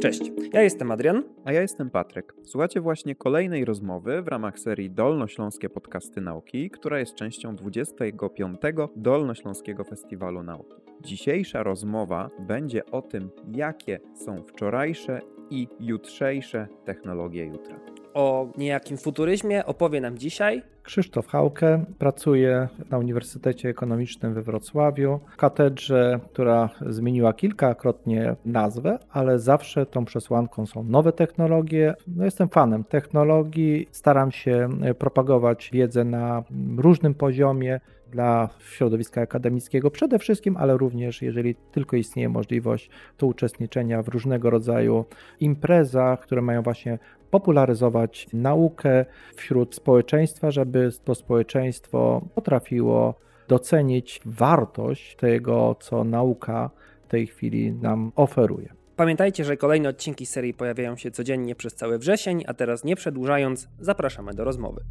Cześć, ja jestem Adrian. A ja jestem Patryk. Słuchacie właśnie kolejnej rozmowy w ramach serii Dolnośląskie Podcasty Nauki, która jest częścią 25. Dolnośląskiego Festiwalu Nauki. Dzisiejsza rozmowa będzie o tym, jakie są wczorajsze i jutrzejsze technologie jutra. O niejakim futuryzmie opowie nam dzisiaj Krzysztof Hauke, pracuje na Uniwersytecie Ekonomicznym we Wrocławiu, w katedrze, która zmieniła kilkakrotnie nazwę, ale zawsze tą przesłanką są nowe technologie. No jestem fanem technologii, staram się propagować wiedzę na różnym poziomie dla środowiska akademickiego przede wszystkim, ale również jeżeli tylko istnieje możliwość to uczestniczenia w różnego rodzaju imprezach, które mają właśnie popularyzować naukę wśród społeczeństwa, żeby to społeczeństwo potrafiło docenić wartość tego, co nauka w tej chwili nam oferuje. Pamiętajcie, że kolejne odcinki serii pojawiają się codziennie przez cały wrzesień, a teraz nie przedłużając, zapraszamy do rozmowy.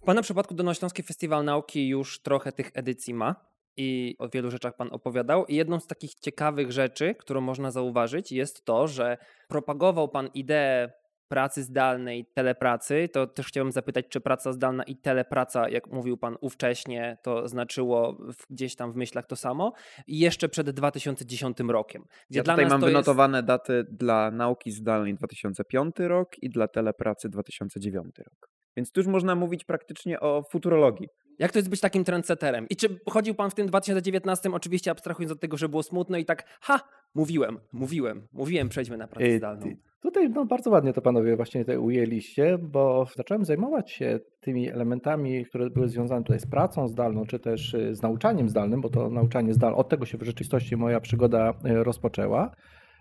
W Pana przypadku Dolnośląski Festiwal Nauki już trochę tych edycji ma i o wielu rzeczach Pan opowiadał. I jedną z takich ciekawych rzeczy, którą można zauważyć, jest to, że propagował Pan ideę pracy zdalnej, telepracy, to też chciałbym zapytać, czy praca zdalna i telepraca, jak mówił Pan ówcześnie, to znaczyło gdzieś tam w myślach to samo, i jeszcze przed 2010 rokiem. Gdzie ja tutaj mam wynotowane jest... daty dla nauki zdalnej 2005 rok i dla telepracy 2009 rok. Więc tu już można mówić praktycznie o futurologii. Jak to jest być takim trendseterem? I czy chodził pan w tym 2019, oczywiście abstrahując od tego, że było smutno i tak, ha, mówiłem, mówiłem, mówiłem, przejdźmy na pracę zdalną. Tutaj no, bardzo ładnie to panowie właśnie tutaj ujęliście, bo zacząłem zajmować się tymi elementami, które były związane tutaj z pracą zdalną, czy też y, z nauczaniem zdalnym, bo to nauczanie zdalne, od tego się w rzeczywistości moja przygoda y, rozpoczęła.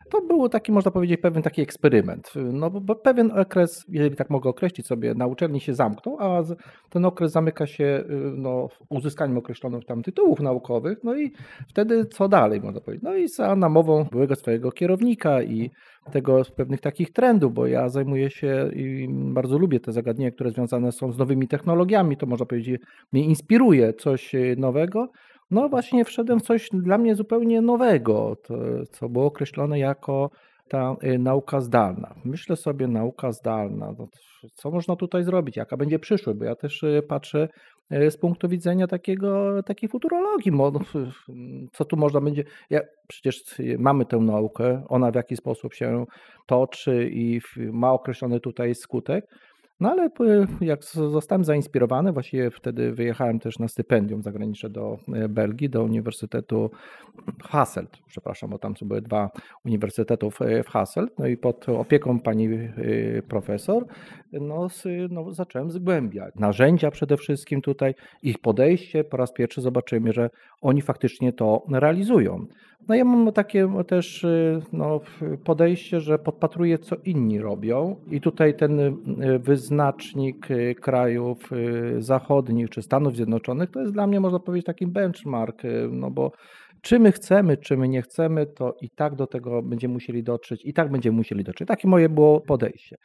To był taki, można powiedzieć, pewien taki eksperyment. No bo pewien okres, jeżeli tak mogę określić sobie, na uczelni się zamknął, a ten okres zamyka się y, no, uzyskaniem określonych tam tytułów naukowych, no i wtedy co dalej, można powiedzieć. No i za namową byłego swojego kierownika i tego pewnych takich trendów, bo ja zajmuję się i bardzo lubię te zagadnienia, które związane są z nowymi technologiami, to można powiedzieć, mnie inspiruje coś y, nowego, no właśnie wszedłem w coś dla mnie zupełnie nowego, to, co było określone jako ta y, nauka zdalna. Myślę sobie, nauka zdalna, no, co można tutaj zrobić, jaka będzie przyszłość, bo ja też y, patrzę y, z punktu widzenia takiego, takiej futurologii, no, co tu można będzie, ja, przecież mamy tę naukę, ona w jaki sposób się toczy i ma określony tutaj skutek, no ale jak zostałem zainspirowany, właściwie wtedy wyjechałem też na stypendium zagraniczne do e, Belgii, do Uniwersytetu Hasselt, przepraszam, bo tam są były dwa uniwersytetów e, w Hasselt, no i pod opieką pani e, profesor, no, no zacząłem zgłębiać narzędzia przede wszystkim tutaj, ich podejście, po raz pierwszy zobaczymy, że oni faktycznie to realizują. No ja mam takie też y, no, podejście, że podpatruję, co inni robią i tutaj ten y, wyznacznik krajów zachodnich czy Stanów Zjednoczonych to jest dla mnie, można powiedzieć, taki benchmark, no bo czy my chcemy, czy my nie chcemy, to i tak do tego będziemy musieli dotrzeć, i tak będziemy musieli dotrzeć. Takie moje było podejście.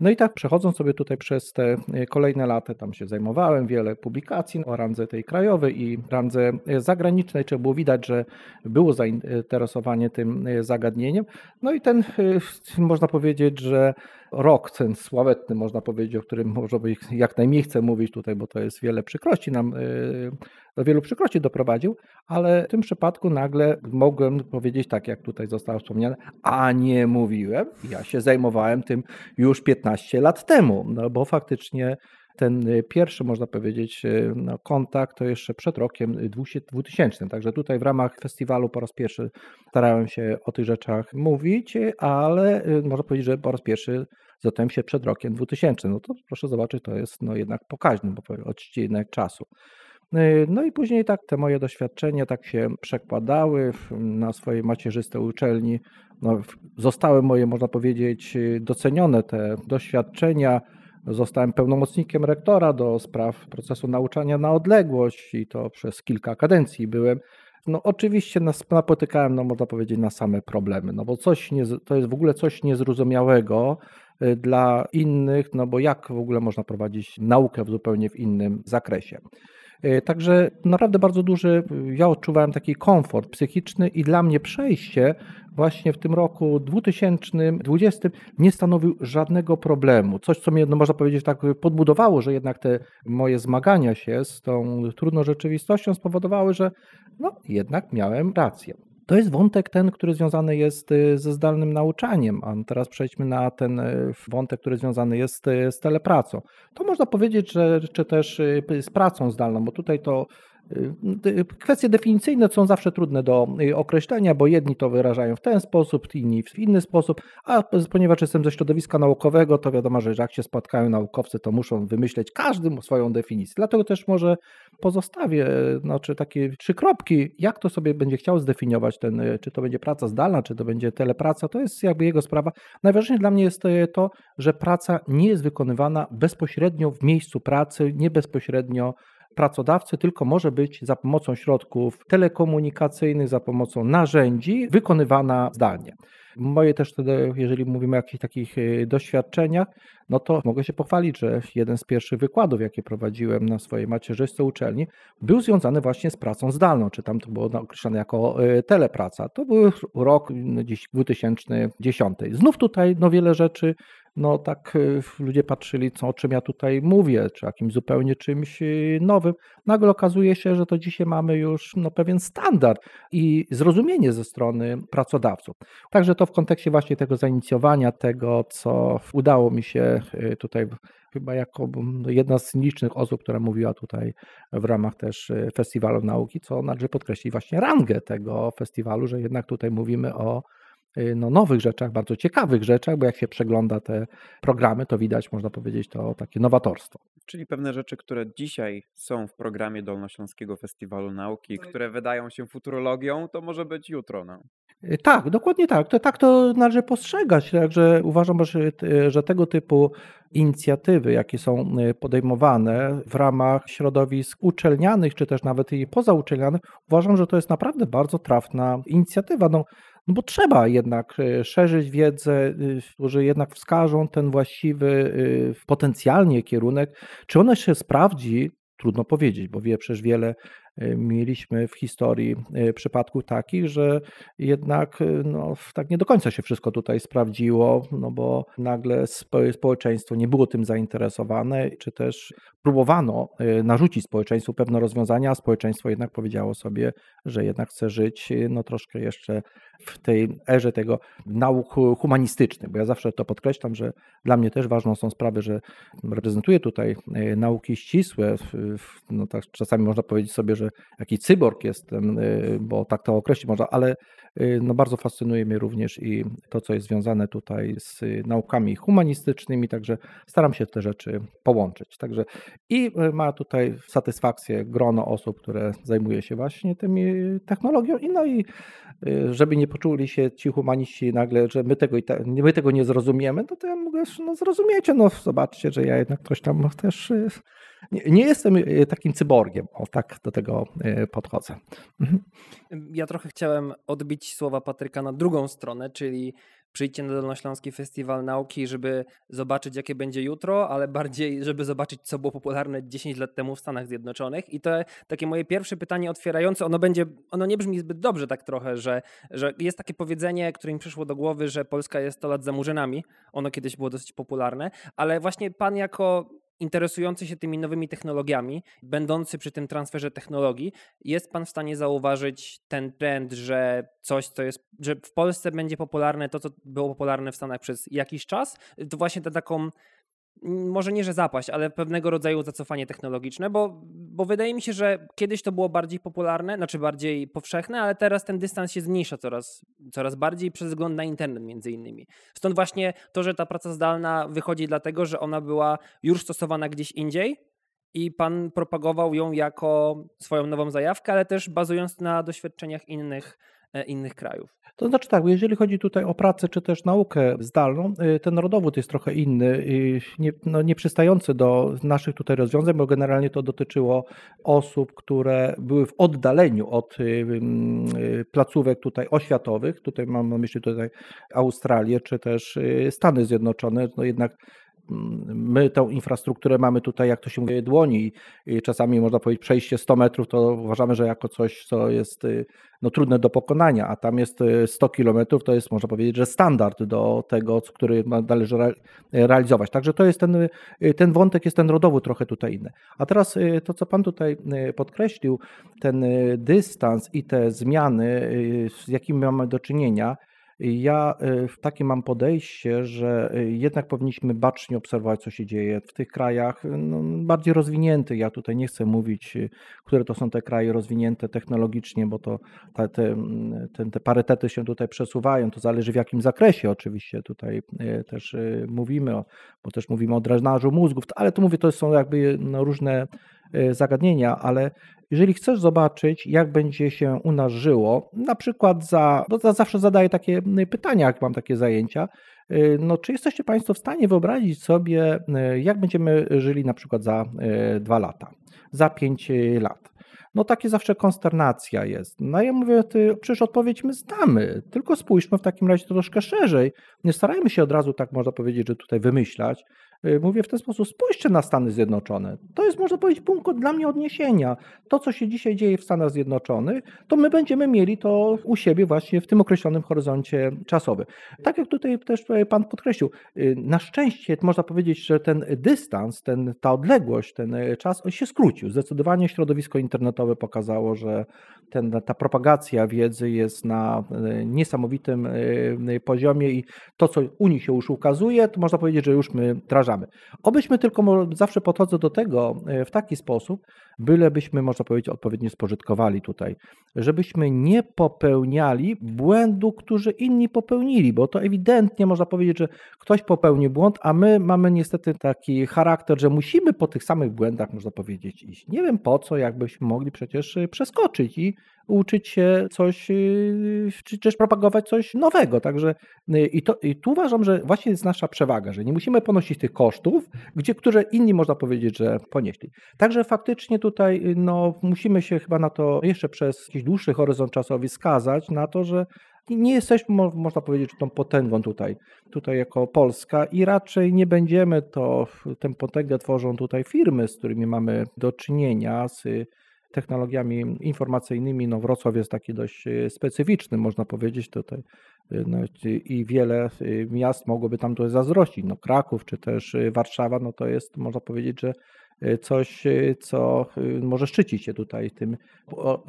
No i tak przechodząc sobie tutaj przez te e, kolejne lata, tam się zajmowałem, wiele publikacji o randze tej krajowej i randze e, zagranicznej, czy było widać, że było zainteresowanie tym e, zagadnieniem. No i ten, można powiedzieć, że rok, ten sławetny, można powiedzieć, o którym może być jak najmniej chcę mówić tutaj, bo to jest wiele przykrości nam, do wielu przykrości doprowadził, ale w tym przypadku nagle mogłem powiedzieć tak, jak tutaj zostało wspomniane, a nie mówiłem, ja się zajmowałem tym już 15 lat temu, no bo faktycznie ten y, pierwszy, można powiedzieć, y, no, kontakt to jeszcze przed rokiem 2000. Także tutaj w ramach festiwalu po raz pierwszy starałem się o tych rzeczach mówić, ale y, można powiedzieć, że po raz pierwszy zatem się przed rokiem 2000. No to proszę zobaczyć, to jest no jednak pokaźny odcinek czasu. No i później tak te moje doświadczenia tak się przekładały na swojej macierzystej uczelni. No, zostały moje, można powiedzieć, docenione te doświadczenia Zostałem pełnomocnikiem rektora do spraw procesu nauczania na odległość i to przez kilka kadencji byłem. No oczywiście napotykałem, no można powiedzieć, na same problemy, no bo coś nie, to jest w ogóle coś niezrozumiałego y, dla innych, no bo jak w ogóle można prowadzić naukę w zupełnie w innym zakresie. Także naprawdę bardzo duży, ja odczuwałem taki komfort psychiczny i dla mnie przejście właśnie w tym roku 2020 nie stanowił żadnego problemu. Coś, co mnie, no można powiedzieć, tak podbudowało, że jednak te moje zmagania się z tą trudną rzeczywistością spowodowały, że no jednak miałem rację. To jest wątek ten, który związany jest y, ze zdalnym nauczaniem, a teraz przejdźmy na ten y, wątek, który związany jest y, z telepracą. To można powiedzieć, że czy też z pracą zdalną, bo tutaj to kwestie definicyjne są zawsze trudne do y, określenia, bo jedni to wyrażają w ten sposób, inni w inny sposób, a ponieważ jestem ze środowiska naukowego, to wiadomo, że jak się spotkają naukowcy, to muszą wymyśleć każdy swoją definicję. Dlatego też może pozostawię znaczy takie trzy kropki, jak to sobie będzie chciał zdefiniować ten, y, czy to będzie praca zdalna, czy to będzie telepraca, to jest jakby jego sprawa. Najważniejsze dla mnie jest to, że praca nie jest wykonywana bezpośrednio w miejscu pracy, nie bezpośrednio pracodawcy, tylko może być za pomocą środków telekomunikacyjnych, za pomocą narzędzi wykonywana zdalnie. Moje też wtedy, jeżeli mówimy o jakichś takich y, doświadczeniach, no to mogę się pochwalić, że jeden z pierwszych wykładów, jakie prowadziłem na swojej macierzystej uczelni, był związany właśnie z pracą zdalną, czy tam to było określone jako y, telepraca. To był rok no, dziś 2010. Znów tutaj no wiele rzeczy no tak y, ludzie patrzyli, co, o czym ja tutaj mówię, czy jakimś zupełnie czymś y, nowym. Nagle okazuje się, że to dzisiaj mamy już no, pewien standard i zrozumienie ze strony pracodawców. Także to w kontekście właśnie tego zainicjowania, tego, co udało mi się y, tutaj chyba jako jedna z licznych osób, która mówiła tutaj w ramach też Festiwalu Nauki, co należy podkreślić właśnie rangę tego festiwalu, że jednak tutaj mówimy o no, nowych rzeczach, bardzo ciekawych rzeczach, bo jak się przegląda te programy, to widać, można powiedzieć, to takie nowatorstwo. Czyli pewne rzeczy, które dzisiaj są w programie Dolnośląskiego Festiwalu Nauki, które wydają się futurologią, to może być jutro. No. Y, tak, dokładnie tak. To, tak to należy postrzegać. Także uważam, że, że tego typu inicjatywy, jakie są y, podejmowane w ramach środowisk uczelnianych, czy też nawet i pozauczelnianych, uważam, że to jest naprawdę bardzo trafna inicjatywa. No, no bo trzeba jednak y, szerzyć wiedzę, którzy jednak wskażą ten właściwy potencjalnie kierunek. Czy ona się sprawdzi, trudno powiedzieć, bo wie przecież wiele mieliśmy w historii e, przypadków takich, że jednak e, no, tak nie do końca się wszystko tutaj sprawdziło, no bo nagle społeczeństwo nie było tym zainteresowane, czy też próbowano narzucić społeczeństwu pewne rozwiązania, a społeczeństwo jednak powiedziało sobie, że jednak chce żyć no troszkę jeszcze w tej erze tego nauk humanistycznych, bo ja zawsze to podkreślam, że dla mnie też ważną są sprawy, że reprezentuję tutaj e, nauki ścisłe, no tak czasami można powiedzieć sobie, że jakiś cyborg jestem, e, bo tak to określić można, ale e, no bardzo fascynuje mnie również i to, co jest związane tutaj z naukami humanistycznymi, także staram się te rzeczy połączyć. Także i ma tutaj satysfakcję grono osób, które zajmuje się właśnie tymi technologią i no i żeby nie poczuli się ci humaniści nagle, że my tego, i my tego nie zrozumiemy, no to ja mówię, no zrozumiecie, no zobaczcie, że ja jednak coś tam też y, nie, jestem y, takim cyborgiem, o tak do tego y, podchodzę. Mhm. Ja trochę chciałem odbić słowa Patryka na drugą stronę, czyli przyjdźcie na Dolnośląski Festiwal Nauki, żeby zobaczyć, jakie będzie jutro, ale bardziej, żeby zobaczyć, co było popularne 10 lat temu w Stanach Zjednoczonych. I to takie moje pierwsze pytanie otwierające, ono będzie, ono nie brzmi zbyt dobrze tak trochę, że, że jest takie powiedzenie, które mi przyszło do głowy, że Polska jest 100 lat za murzynami. Ono kiedyś było dosyć popularne, ale właśnie pan jako interesujący się tymi nowymi technologiami, będący przy tym transferze technologii, jest pan w stanie zauważyć ten trend, że coś, co jest, że w Polsce będzie popularne to, co było popularne w Stanach przez jakiś czas? To właśnie tę taką może nie, że zapaść, ale pewnego rodzaju zacofanie technologiczne, bo, bo wydaje mi się, że kiedyś to było bardziej popularne, znaczy bardziej powszechne, ale teraz ten dystans się zmniejsza coraz, coraz bardziej przez wzgląd na internet między innymi. Stąd właśnie to, że ta praca zdalna wychodzi dlatego, że ona była już stosowana gdzieś indziej i pan propagował ją jako swoją nową zajawkę, ale też bazując na doświadczeniach innych innych krajów. To znaczy tak, jeżeli chodzi tutaj o pracę czy też naukę zdalną, y, ten rodowód jest trochę inny, nie, no nie przystający do naszych tutaj rozwiązań, bo generalnie to dotyczyło osób, które były w oddaleniu od y, placówek tutaj oświatowych, tutaj mam na myśli tutaj Australię czy też Stany Zjednoczone, no jednak my tę infrastrukturę mamy tutaj, jak to się mówi, dłoni i czasami można powiedzieć przejście 100 metrów, to uważamy, że jako coś, co jest y, no, trudne do pokonania, a tam jest 100 y, kilometrów, to jest można powiedzieć, że standard do tego, który należy realizować. Także to jest ten, y, ten wątek, jest ten rodowy trochę tutaj inny. A teraz to, co Pan tutaj podkreślił, ten dystans i te zmiany, z jakimi mamy do czynienia, ja y, w takie mam podejście, że y, jednak powinniśmy bacznie obserwować, co się dzieje w tych krajach no, bardziej rozwiniętych. Ja tutaj nie chcę mówić, y, które to są te kraje rozwinięte technologicznie, bo to te, te, te, te parytety się tutaj przesuwają. To zależy w jakim zakresie oczywiście tutaj też mówimy, bo też mówimy o drenażu mózgów, ale tu mówię, to są jakby no, różne zagadnienia, ale jeżeli chcesz zobaczyć, jak będzie się u nas żyło, na przykład za, bo zawsze zadaję takie pytania, jak mam takie zajęcia, y, no, czy jesteście Państwo w stanie wyobrazić sobie, y, jak będziemy żyli na przykład za y, dwa lata, za pięć lat? No takie zawsze konsternacja jest. No ja mówię, ty, przecież odpowiedź my znamy, tylko spójrzmy w takim razie troszkę szerzej. Nie starajmy się od razu, tak można powiedzieć, że tutaj wymyślać, Y, mówię w ten sposób, spójrzcie na Stany Zjednoczone. To jest, można powiedzieć, punkt dla mnie odniesienia. To, co się dzisiaj dzieje w Stanach Zjednoczonych, to my będziemy mieli to u siebie właśnie w tym określonym horyzoncie czasowym. Tak jak tutaj też Pan podkreślił, y, na szczęście można powiedzieć, że ten dystans, ten, ta odległość, ten czas się skrócił. Zdecydowanie środowisko internetowe pokazało, że ten, ta propagacja wiedzy jest na y, niesamowitym poziomie i to, co u nich się już ukazuje, to można powiedzieć, że już my Obyśmy tylko zawsze podchodzę do tego e, w taki sposób, bylebyśmy, można powiedzieć, odpowiednio spożytkowali tutaj, żebyśmy nie popełniali błędu, który inni popełnili, bo to ewidentnie można powiedzieć, że ktoś popełnił błąd, a my mamy niestety taki charakter, że musimy po tych samych błędach, można powiedzieć, iść. Nie wiem po co, jakbyśmy mogli przecież e, przeskoczyć i uczyć się coś, y, czy też propagować coś nowego. Także y, i, to, i tu uważam, że właśnie jest nasza przewaga, że nie musimy ponosić tych kosztów, gdzie, które inni można powiedzieć, że ponieśli. Także faktycznie tutaj y, no, musimy się chyba na to jeszcze przez jakiś dłuższy horyzont czasowy skazać, na to, że nie jesteśmy, można powiedzieć, tą potęgą tutaj, tutaj jako Polska i raczej nie będziemy to, tę potęgę tworzą tutaj firmy, z którymi mamy do czynienia, z technologiami informacyjnymi. No Wrocław jest taki dość e, specyficzny, można powiedzieć tutaj e, no, i wiele miast mogłoby tam tutaj zazdrościć. No Kraków czy też Warszawa, no to jest, można powiedzieć, że coś, co może szczycić się tutaj tym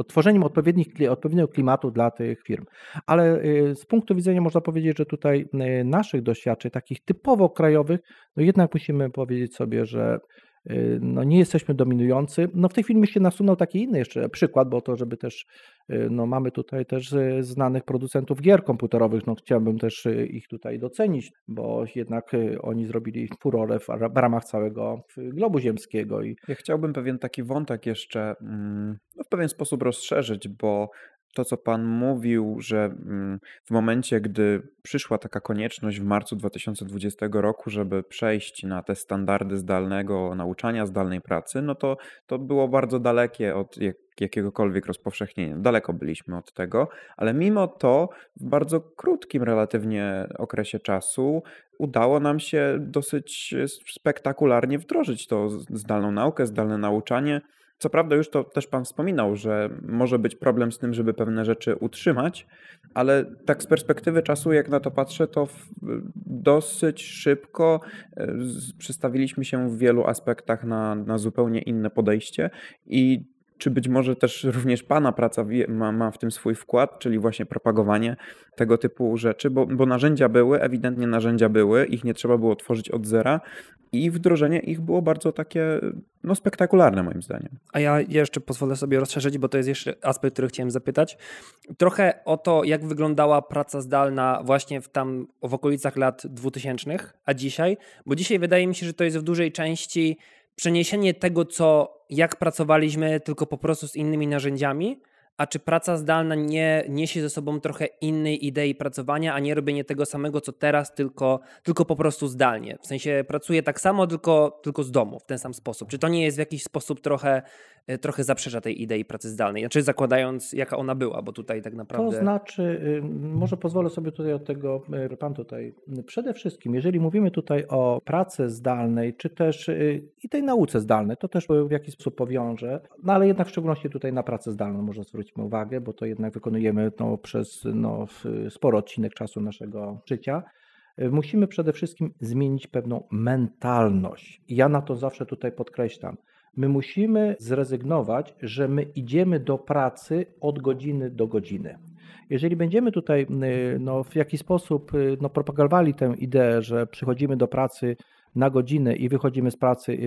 tworzeniem odpowiednich, odpowiedniego klimatu dla tych firm. Ale z punktu widzenia można powiedzieć, że tutaj naszych doświadczeń, takich typowo krajowych, no jednak musimy powiedzieć sobie, że Y, no nie jesteśmy dominujący. No w tej chwili mi się nasunął taki inny jeszcze przykład, bo to, żeby też, y, no mamy tutaj też y, znanych producentów gier komputerowych, no chciałbym też ich tutaj docenić, bo jednak oni zrobili furorę w, w ramach całego globu ziemskiego. I... Ja chciałbym pewien taki wątek jeszcze mm, no, w pewien sposób rozszerzyć, bo to, co Pan mówił, że mm, w momencie, gdy przyszła taka konieczność w marcu 2020 roku, żeby przejść na te standardy zdalnego nauczania, zdalnej pracy, no to to było bardzo dalekie od jakiegokolwiek rozpowszechnienia. Daleko byliśmy od tego, ale mimo to w bardzo krótkim relatywnie okresie czasu udało nam się dosyć spektakularnie wdrożyć to zdalną naukę, zdalne nauczanie. Co prawda, już to też Pan wspominał, że może być problem z tym, żeby pewne rzeczy utrzymać, ale tak z perspektywy czasu, jak na to patrzę, to dosyć szybko e, przestawiliśmy się w wielu aspektach na, na zupełnie inne podejście i czy być może też również Pana praca ma, ma w tym swój wkład, czyli właśnie propagowanie tego typu rzeczy, bo, bo narzędzia były, ewidentnie narzędzia były, ich nie trzeba było tworzyć od zera i wdrożenie ich było bardzo takie no, spektakularne moim zdaniem. A ja jeszcze pozwolę sobie rozszerzyć, bo to jest jeszcze aspekt, który chciałem zapytać. Trochę o to, jak wyglądała praca zdalna właśnie w tam w okolicach lat 2000, a dzisiaj, bo dzisiaj wydaje mi się, że to jest w dużej części przeniesienie tego, co jak pracowaliśmy, tylko po prostu z innymi narzędziami, A czy praca zdalna nie niesie ze sobą trochę innej idei pracowania, a nie robienie tego samego co teraz, tylko, tylko po prostu zdalnie? W sensie pracuję tak samo, tylko, tylko z domu, w ten sam sposób. Czy to nie jest w jakiś sposób trochę, e, trochę zaprzecza tej idei pracy zdalnej? Znaczy zakładając, jaka ona była, bo tutaj tak naprawdę... To znaczy, y, może pozwolę sobie tutaj od tego, y, pan tutaj, przede wszystkim, jeżeli mówimy tutaj o pracy zdalnej, czy też y, i tej nauce zdalnej, to też w jakiś sposób powiąże, no ale jednak w szczególności tutaj na pracę zdalną może zwróćmy uwagę, bo to jednak wykonujemy no, przez no, sporo odcinek czasu naszego życia. Musimy przede wszystkim zmienić pewną mentalność. Ja na to zawsze tutaj podkreślam. My musimy zrezygnować, że my idziemy do pracy od godziny do godziny. Jeżeli będziemy tutaj no, w jakiś sposób no, propagowali tę ideę, że przychodzimy do pracy na godzinę i wychodzimy z pracy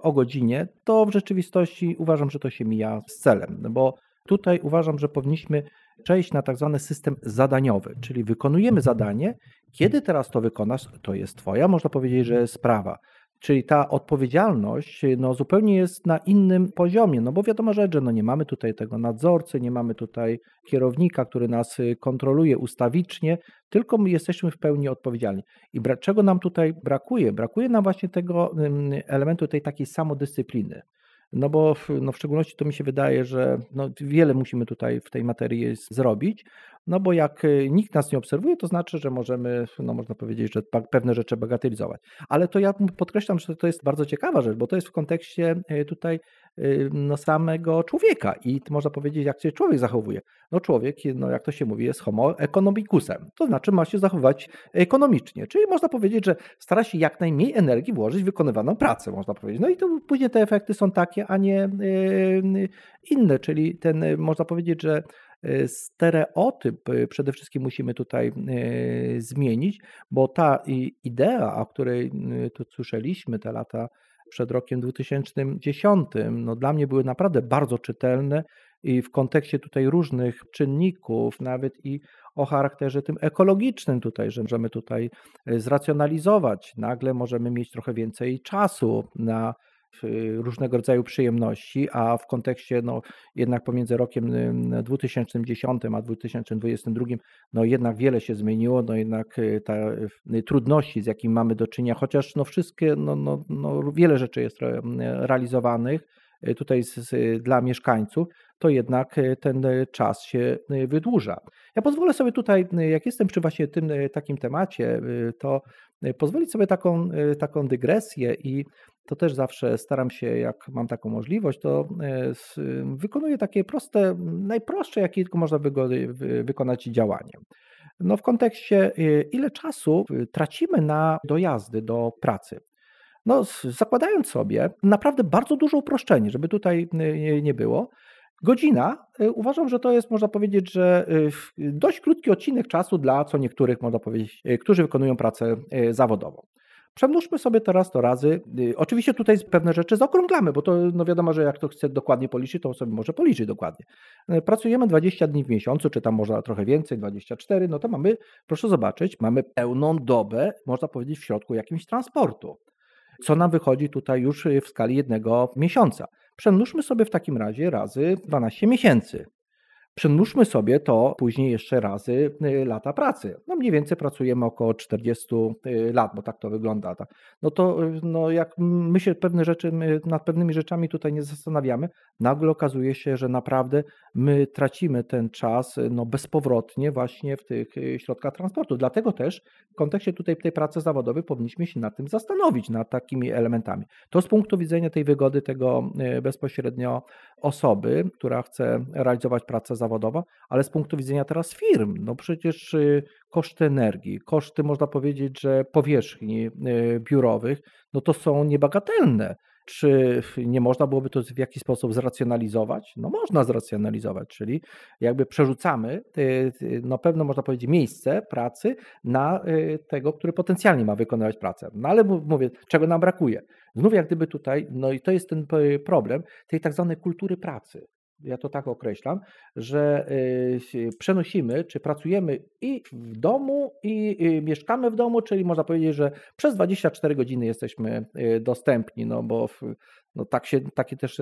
o godzinie, to w rzeczywistości uważam, że to się mija z celem, bo tutaj uważam, że powinniśmy przejść na tak zwany system zadaniowy, czyli wykonujemy zadanie, kiedy teraz to wykonasz, to jest Twoja, można powiedzieć, że sprawa. Czyli ta odpowiedzialność no, zupełnie jest na innym poziomie, no bo wiadomo rzecz, że no, nie mamy tutaj tego nadzorcy, nie mamy tutaj kierownika, który nas y, kontroluje ustawicznie, tylko my jesteśmy w pełni odpowiedzialni. I czego nam tutaj brakuje? Brakuje nam właśnie tego elementu tej takiej samodyscypliny. No bo w, no w szczególności to mi się wydaje, że no wiele musimy tutaj w tej materii zrobić, no bo jak y, nikt nas nie obserwuje, to znaczy, że możemy, no można powiedzieć, że pewne rzeczy bagatelizować. Ale to ja podkreślam, że to jest bardzo ciekawa rzecz, bo to jest w kontekście y, tutaj y, no, samego człowieka i można powiedzieć, jak się człowiek zachowuje. No człowiek, no jak to się mówi, jest homo economicusem, to znaczy ma się zachowywać ekonomicznie, czyli można powiedzieć, że stara się jak najmniej energii włożyć w wykonywaną pracę, można powiedzieć. No i to później te efekty są takie, a nie inne, czyli ten, można powiedzieć, że stereotyp e, przede wszystkim musimy tutaj e, zmienić, bo ta idea, o której tu słyszeliśmy te lata przed rokiem 2010, no dla mnie były naprawdę bardzo czytelne i w kontekście tutaj różnych czynników, nawet i o charakterze tym ekologicznym tutaj, że możemy tutaj zracjonalizować, nagle możemy mieć trochę więcej czasu na różnego rodzaju przyjemności, a w kontekście no, jednak pomiędzy rokiem 2010 a 2022 no jednak wiele się zmieniło, no jednak y, y, trudności, z jakimi mamy do czynienia, chociaż no wszystkie, no, no, no wiele rzeczy jest realizowanych y, tutaj z, z, dla mieszkańców, to jednak ten czas się wydłuża. Ja pozwolę sobie tutaj, jak jestem przy właśnie tym takim temacie, to pozwolić sobie taką, taką dygresję i to też zawsze staram się, jak mam taką możliwość, to e, wykonuję takie proste, najprostsze, jakie tylko można wykonać działanie. No w kontekście, e, ile czasu tracimy na dojazdy do pracy. No, zakładając sobie naprawdę bardzo duże uproszczenie, żeby tutaj nie było, godzina e, uważam, że to jest, można powiedzieć, że dość krótki odcinek czasu dla co niektórych, można powiedzieć, którzy wykonują pracę zawodową. Przemnóżmy sobie teraz to razy. Y, oczywiście tutaj pewne rzeczy zaokrąglamy, bo to no wiadomo, że jak to chce dokładnie policzyć, to sobie może policzyć dokładnie. Y, pracujemy 20 dni w miesiącu, czy tam może trochę więcej, 24, no to mamy, proszę zobaczyć, mamy pełną dobę, można powiedzieć, w środku jakimś transportu. Co nam wychodzi tutaj już w skali jednego miesiąca. Przemnóżmy sobie w takim razie razy 12 miesięcy. Przemnóżmy sobie to później jeszcze razy y, lata pracy. No mniej więcej pracujemy około 40 y, lat, bo tak to wygląda. No to y, no jak my się pewne rzeczy, my nad pewnymi rzeczami tutaj nie zastanawiamy, nagle okazuje się, że naprawdę my tracimy ten czas no bezpowrotnie właśnie w tych środkach transportu. Dlatego też w kontekście tutaj tej pracy zawodowej powinniśmy się nad tym zastanowić, nad takimi elementami. To z punktu widzenia tej wygody tego bezpośrednio osoby, która chce realizować pracę zawodowa, ale z punktu widzenia teraz firm, no przecież y, koszty energii, koszty można powiedzieć, że powierzchni y, biurowych, no to są niebagatelne. Czy nie można byłoby to w jakiś sposób zracjonalizować? No można zracjonalizować, czyli jakby przerzucamy no pewne, można powiedzieć, miejsce pracy na y, tego, który potencjalnie ma wykonywać pracę. No ale mówię, czego nam brakuje? Znów jak gdyby tutaj, no i to jest ten problem tej tak zwanej kultury pracy ja to tak określam, że y, przenosimy, czy pracujemy i w domu, i mieszkamy w domu, czyli można powiedzieć, że przez 24 godziny jesteśmy y, dostępni, no bo no tak się, takie też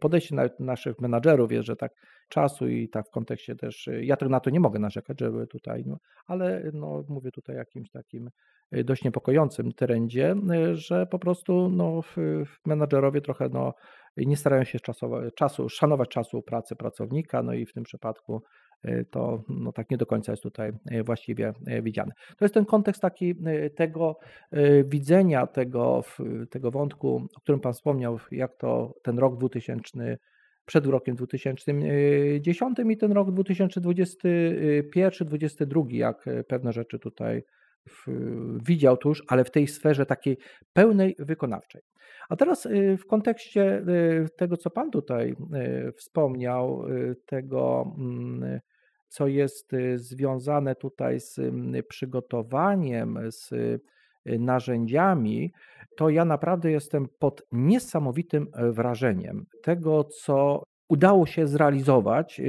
podejście naszych menadżerów jest, że tak czasu i tak w kontekście też, ja na to nie mogę narzekać, żeby tutaj, no, ale no, mówię tutaj jakimś takim dość niepokojącym trendzie, że po prostu no, menadżerowie trochę no, nie starają się czasu, szanować czasu pracy pracownika, no i w tym przypadku y, to no, tak nie do końca jest tutaj y, właściwie y, widziane. To jest ten kontekst taki tego widzenia tego, tego wątku, o którym Pan wspomniał, jak to ten rok 2000 przed rokiem 2010 i ten rok 2021-2022, jak pewne rzeczy tutaj widział tuż, ale w tej sferze takiej pełnej wykonawczej. A teraz y, w kontekście y, tego, co Pan tutaj y, wspomniał, tego, mm, co jest związane tutaj z mm, przygotowaniem, z narzędziami, to ja naprawdę jestem pod niesamowitym wrażeniem tego, co udało się zrealizować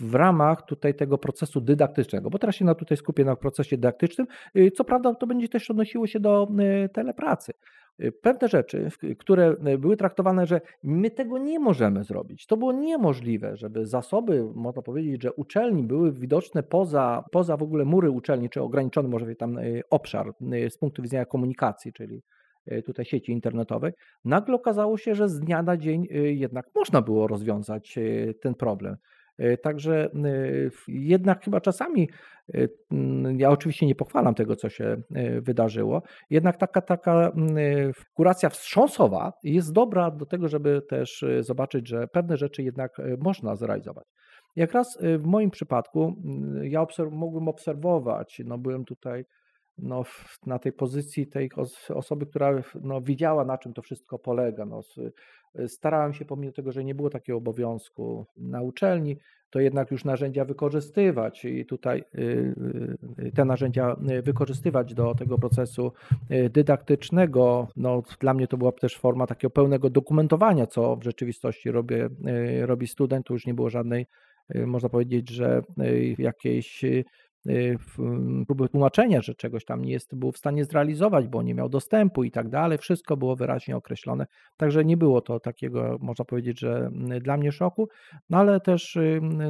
w ramach tutaj tego procesu dydaktycznego, bo teraz się na tutaj skupię na procesie dydaktycznym. Co prawda to będzie też odnosiło się do telepracy. Y, pewne rzeczy, które y, były traktowane, że my tego nie możemy zrobić. To było niemożliwe, żeby zasoby, można powiedzieć, że uczelni były widoczne poza, poza w ogóle mury uczelni, czy ograniczony może tam y, obszar z punktu widzenia komunikacji, czyli tutaj sieci internetowej. Nagle okazało się, że z dnia na dzień jednak można było rozwiązać ten problem. E, także e, jednak chyba czasami, e, ja oczywiście nie pochwalam tego, co się wydarzyło, jednak taka, taka kuracja wstrząsowa jest dobra do tego, żeby też zobaczyć, że pewne rzeczy jednak można zrealizować. Jak raz w moim przypadku ja obserw mogłem obserwować, no byłem tutaj no, na tej pozycji tej osoby, która no, widziała, na czym to wszystko polega. No, starałem się, pomimo tego, że nie było takiego obowiązku na uczelni, to jednak już narzędzia wykorzystywać i tutaj y, y, te narzędzia wykorzystywać do tego procesu y, dydaktycznego. No, dla mnie to była też forma takiego pełnego dokumentowania, co w rzeczywistości robię, robi student. Tu już nie było żadnej, można powiedzieć, że jakiejś Y, próby tłumaczenia, że czegoś tam nie jest, był w stanie zrealizować, bo nie miał dostępu i tak dalej. Wszystko było wyraźnie określone. Także nie było to takiego, można powiedzieć, że dla mnie szoku, no ale też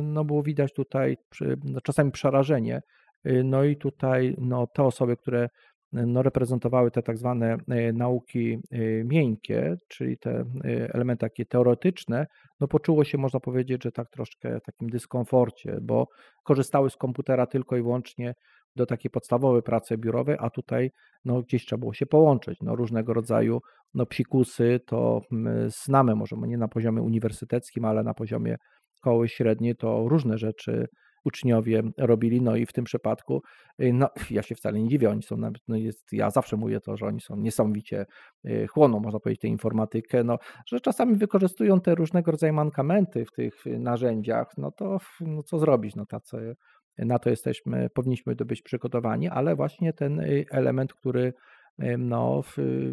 no było widać tutaj no czasami przerażenie. Y, no i tutaj no, te osoby, które no, reprezentowały te tak zwane e, nauki e, miękkie, czyli te e, elementy takie teoretyczne, no poczuło się, można powiedzieć, że tak troszkę w takim dyskomforcie, bo korzystały z komputera tylko i wyłącznie do takiej podstawowej pracy biurowej, a tutaj no, gdzieś trzeba było się połączyć. No, różnego rodzaju no, psikusy to znamy, może nie na poziomie uniwersyteckim, ale na poziomie szkoły średniej, to różne rzeczy uczniowie robili. No i w tym przypadku, y, no, ja się wcale nie dziwię, oni są nawet, no jest, ja zawsze mówię to, że oni są niesamowicie y, chłoną, można powiedzieć, tę informatykę, no, że czasami wykorzystują te różnego rodzaju mankamenty w tych narzędziach, no to no, co zrobić, no tacy na to jesteśmy, powinniśmy być przygotowani, ale właśnie ten y, element, który no,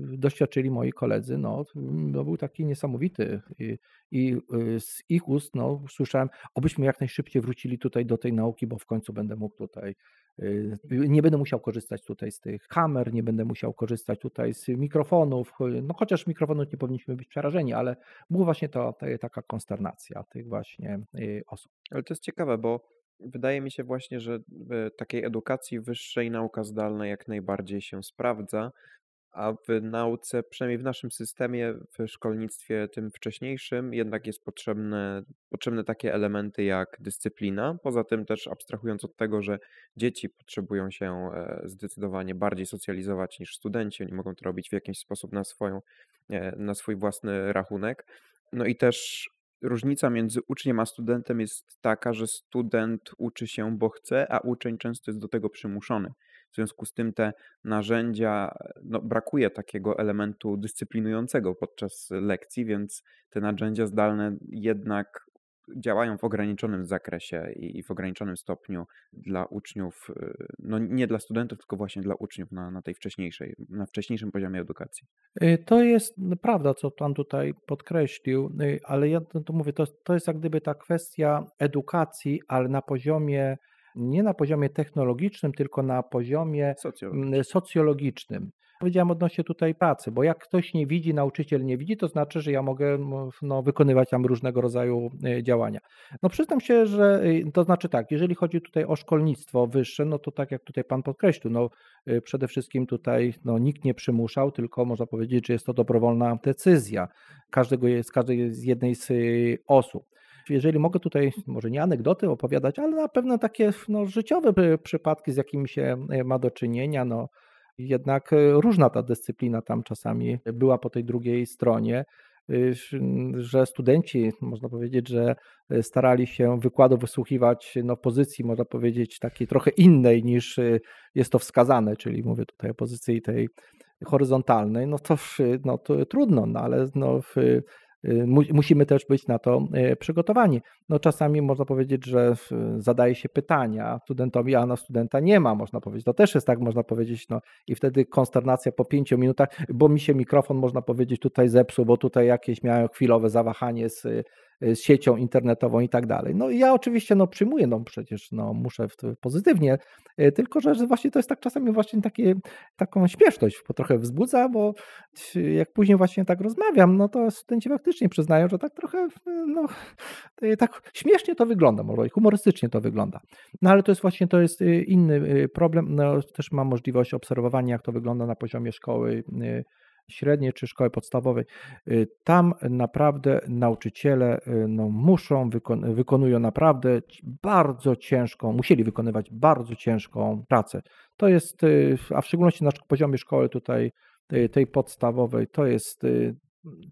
doświadczyli moi koledzy, no, no był taki niesamowity i, i y, z ich ust no, słyszałem, obyśmy jak najszybciej wrócili tutaj do tej nauki, bo w końcu będę mógł tutaj y, nie będę musiał korzystać tutaj z tych kamer, nie będę musiał korzystać tutaj z mikrofonów, no chociaż mikrofonów nie powinniśmy być przerażeni, ale była właśnie to, taka konsternacja tych właśnie y, osób. Ale to jest ciekawe, bo Wydaje mi się właśnie, że w takiej edukacji wyższej nauka zdalna jak najbardziej się sprawdza, a w nauce, przynajmniej w naszym systemie, w szkolnictwie tym wcześniejszym, jednak jest potrzebne, potrzebne takie elementy jak dyscyplina. Poza tym też abstrahując od tego, że dzieci potrzebują się e, zdecydowanie bardziej socjalizować niż studenci, oni mogą to robić w jakiś sposób na, swoją, e, na swój własny rachunek. No i też różnica między uczniem a studentem jest taka, że student uczy się, bo chce, a uczeń często jest do tego przymuszony. W związku z tym te narzędzia, no, brakuje takiego elementu dyscyplinującego podczas lekcji, więc te narzędzia zdalne jednak działają w ograniczonym zakresie i w ograniczonym stopniu dla uczniów, y, no nie dla studentów, tylko właśnie dla uczniów na, na tej wcześniejszej, na wcześniejszym poziomie edukacji. Y, to jest prawda, co Pan tutaj podkreślił, y, ale ja to mówię, to, to jest jak gdyby ta kwestia edukacji, ale na poziomie nie na poziomie technologicznym, tylko na poziomie Socjologicznym. socjologicznym. Powiedziałem odnośnie tutaj pracy, bo jak ktoś nie widzi, nauczyciel nie widzi, to znaczy, że ja mogę no, wykonywać tam różnego rodzaju e, działania. No przyznam się, że e, to znaczy tak, jeżeli chodzi tutaj o szkolnictwo wyższe, no to tak jak tutaj Pan podkreślił, no e, przede wszystkim tutaj no, nikt nie przymuszał, tylko można powiedzieć, że jest to dobrowolna decyzja każdego, z każdej z jednej z osób. Jeżeli mogę tutaj, może nie anegdoty opowiadać, ale na pewno takie no, życiowe przypadki, z jakimi się ma do czynienia, no, jednak e, różna ta dyscyplina tam czasami była po tej drugiej stronie, y, że studenci, można powiedzieć, że e, starali się wykładu wysłuchiwać no, w pozycji, można powiedzieć, takiej trochę innej niż e, jest to wskazane, czyli mówię tutaj o pozycji tej horyzontalnej, no to, no, to trudno, no, ale no, musimy też być na to y, przygotowani. No czasami można powiedzieć, że zadaje się pytania studentowi, a na studenta nie ma, można powiedzieć. To też jest tak, można powiedzieć, no i wtedy konsternacja po pięciu minutach, bo mi się mikrofon, można powiedzieć, tutaj zepsuł, bo tutaj jakieś miałem chwilowe zawahanie z z siecią internetową i tak dalej. No ja oczywiście no, przyjmuję, no przecież no, muszę pozytywnie, e, tylko że właśnie to jest tak czasami właśnie takie, taką śmieszność trochę wzbudza, bo jak później właśnie tak rozmawiam, no to studenci faktycznie przyznają, że tak trochę no, tak śmiesznie to wygląda, może humorystycznie to wygląda. No ale to jest właśnie to jest inny problem. No, też mam możliwość obserwowania, jak to wygląda na poziomie szkoły średniej czy szkoły podstawowej, y, tam naprawdę nauczyciele y, no, muszą, wykon wykonują naprawdę bardzo ciężką, musieli wykonywać bardzo ciężką pracę. To jest, y, a w szczególności na poziomie szkoły tutaj tej podstawowej, to jest,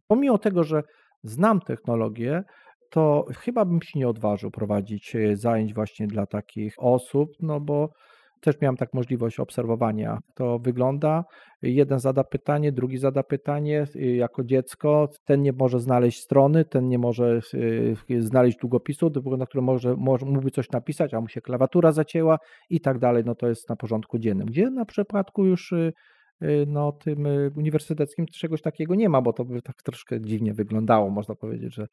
pomimo tego, że znam technologię, to chyba bym się nie odważył prowadzić zajęć właśnie dla takich osób, no bo też miałem tak możliwość obserwowania, to wygląda. Jeden zada pytanie, drugi zada pytanie y, jako dziecko. Ten nie może znaleźć strony, ten nie może y, znaleźć długopisu, na którym może, może mógłby coś napisać, a mu się klawiatura zacięła i tak dalej. No to jest na porządku dziennym. Gdzie na przypadku już y, no, tym uniwersyteckim czegoś takiego nie ma, bo to by tak troszkę dziwnie wyglądało, można powiedzieć, że,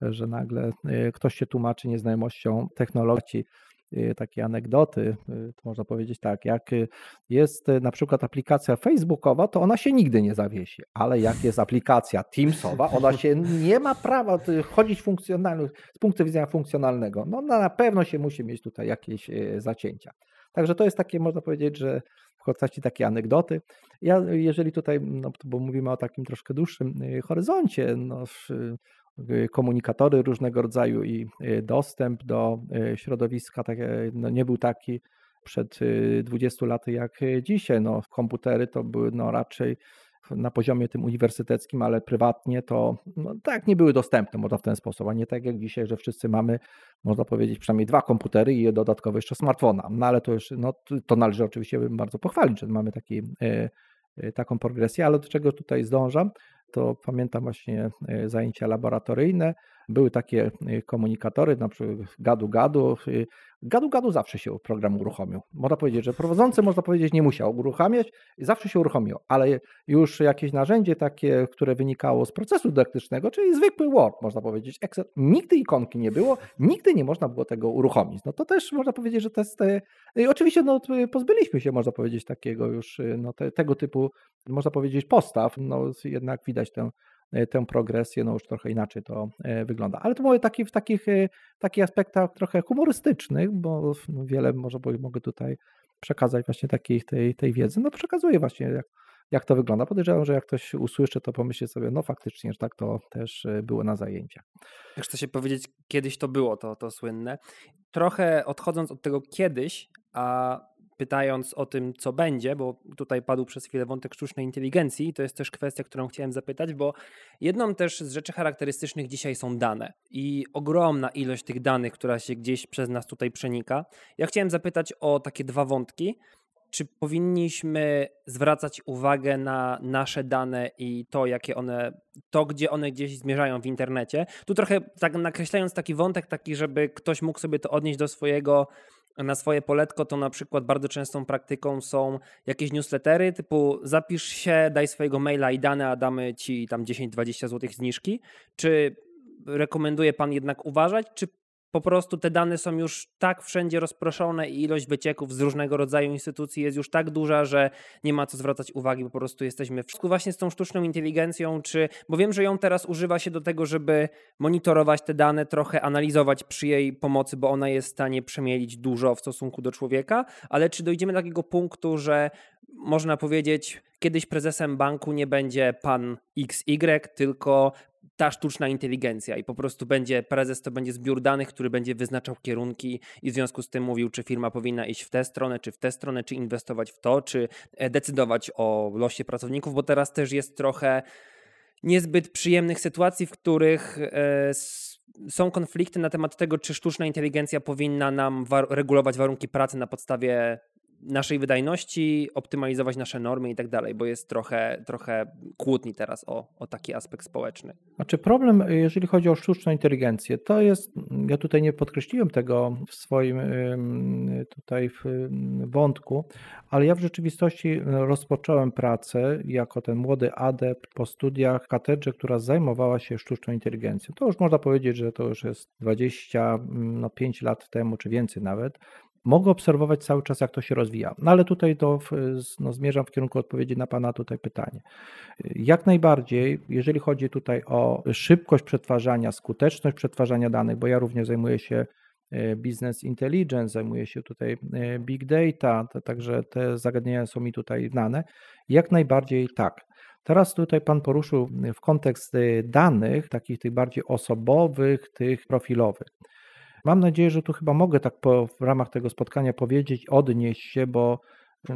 że nagle ktoś się tłumaczy nieznajomością technologii. Y, takie anegdoty, y, to można powiedzieć tak, jak y, jest na przykład aplikacja facebookowa, to ona się nigdy nie zawiesi, ale jak jest aplikacja Teamsowa, ona się nie ma prawa chodzić funkcjonalnie, z punktu widzenia funkcjonalnego. No na pewno się musi mieć tutaj jakieś zacięcia. Także to jest takie, można powiedzieć, że w postaci takie anegdoty. Ja, jeżeli tutaj, no, bo mówimy o takim troszkę dłuższym horyzoncie, no, komunikatory różnego rodzaju i y, dostęp do y, środowiska tak, no nie był taki przed 20 laty jak dzisiaj. No, komputery to były no, raczej na poziomie tym uniwersyteckim, ale prywatnie to no, tak nie były dostępne, można w ten sposób, a nie tak jak dzisiaj, że wszyscy mamy, można powiedzieć, przynajmniej dwa komputery i dodatkowo jeszcze smartfona. No ale to już, no, to należy oczywiście bardzo pochwalić, że mamy taki, taką progresję, ale do czego tutaj zdążam, to pamiętam właśnie e, zajęcia laboratoryjne. Były takie e, komunikatory, na przykład gadu-gadu. Gadu-gadu zawsze się program uruchomił. Można powiedzieć, że prowadzący, można powiedzieć, nie musiał uruchamiać, zawsze się uruchomił, ale już jakieś narzędzie takie, które wynikało z procesu dydaktycznego, czyli zwykły Word, można powiedzieć, Excel, nigdy ikonki nie było, nigdy nie można było tego uruchomić. No to też można powiedzieć, że i oczywiście no, pozbyliśmy się, można powiedzieć, takiego już, no, te, tego typu, można powiedzieć, postaw, no jednak widać tę tę progresję, no już trochę inaczej to e, wygląda. Ale to mówię taki, w takich, e, takich aspektach trochę humorystycznych, bo wiele może mogę tutaj przekazać właśnie takiej tej, tej wiedzy. No przekazuję właśnie jak, jak to wygląda. Podejrzewam, że jak ktoś usłyszy, to pomyśli sobie, no faktycznie, że tak to też było na zajęciach. Jak chce się powiedzieć, kiedyś to było to, to słynne. Trochę odchodząc od tego kiedyś, a pytając o tym, co będzie, bo tutaj padł przez chwilę wątek sztucznej inteligencji, to jest też kwestia, którą chciałem zapytać, bo jedną też z rzeczy charakterystycznych dzisiaj są dane i ogromna ilość tych danych, która się gdzieś przez nas tutaj przenika. Ja chciałem zapytać o takie dwa wątki. Czy powinniśmy zwracać uwagę na nasze dane i to, jakie one, to, gdzie one gdzieś zmierzają w internecie? Tu trochę tak nakreślając taki wątek, taki, żeby ktoś mógł sobie to odnieść do swojego na swoje poletko, to na przykład bardzo częstą praktyką są jakieś newslettery typu zapisz się, daj swojego maila i dane, a damy ci tam 10-20 zł zniżki. Czy rekomenduje pan jednak uważać, czy po prostu te dane są już tak wszędzie rozproszone i ilość wycieków z różnego rodzaju instytucji jest już tak duża, że nie ma co zwracać uwagi, po prostu jesteśmy w właśnie z tą sztuczną inteligencją, czy, bo wiem, że ją teraz używa się do tego, żeby monitorować te dane, trochę analizować przy jej pomocy, bo ona jest w stanie przemielić dużo w stosunku do człowieka, ale czy dojdziemy do takiego punktu, że można powiedzieć, kiedyś prezesem banku nie będzie pan XY, tylko ta sztuczna inteligencja i po prostu będzie prezes to będzie zbiór danych, który będzie wyznaczał kierunki i w związku z tym mówił, czy firma powinna iść w tę stronę, czy w tę stronę, czy inwestować w to, czy e, decydować o losie pracowników, bo teraz też jest trochę niezbyt przyjemnych sytuacji, w których e, są konflikty na temat tego, czy sztuczna inteligencja powinna nam regulować warunki pracy na podstawie naszej wydajności, optymalizować nasze normy i tak dalej, bo jest trochę, trochę kłótni teraz o, o taki aspekt społeczny. Znaczy problem, jeżeli chodzi o sztuczną inteligencję, to jest, ja tutaj nie podkreśliłem tego w swoim tutaj wątku, ale ja w rzeczywistości rozpocząłem pracę jako ten młody adept po studiach w katedrze, która zajmowała się sztuczną inteligencją. To już można powiedzieć, że to już jest 25 no, lat temu, czy więcej nawet mogę obserwować cały czas, jak to się rozwija. No ale tutaj to no, zmierzam w kierunku odpowiedzi na Pana tutaj pytanie. Jak najbardziej, jeżeli chodzi tutaj o szybkość przetwarzania, skuteczność przetwarzania danych, bo ja również zajmuję się e, business intelligence, zajmuję się tutaj e, big data, także te zagadnienia są mi tutaj znane. Jak najbardziej tak. Teraz tutaj Pan poruszył w kontekst e, danych, takich tych bardziej osobowych, tych profilowych. Mam nadzieję, że tu chyba mogę tak po, w ramach tego spotkania powiedzieć, odnieść się, bo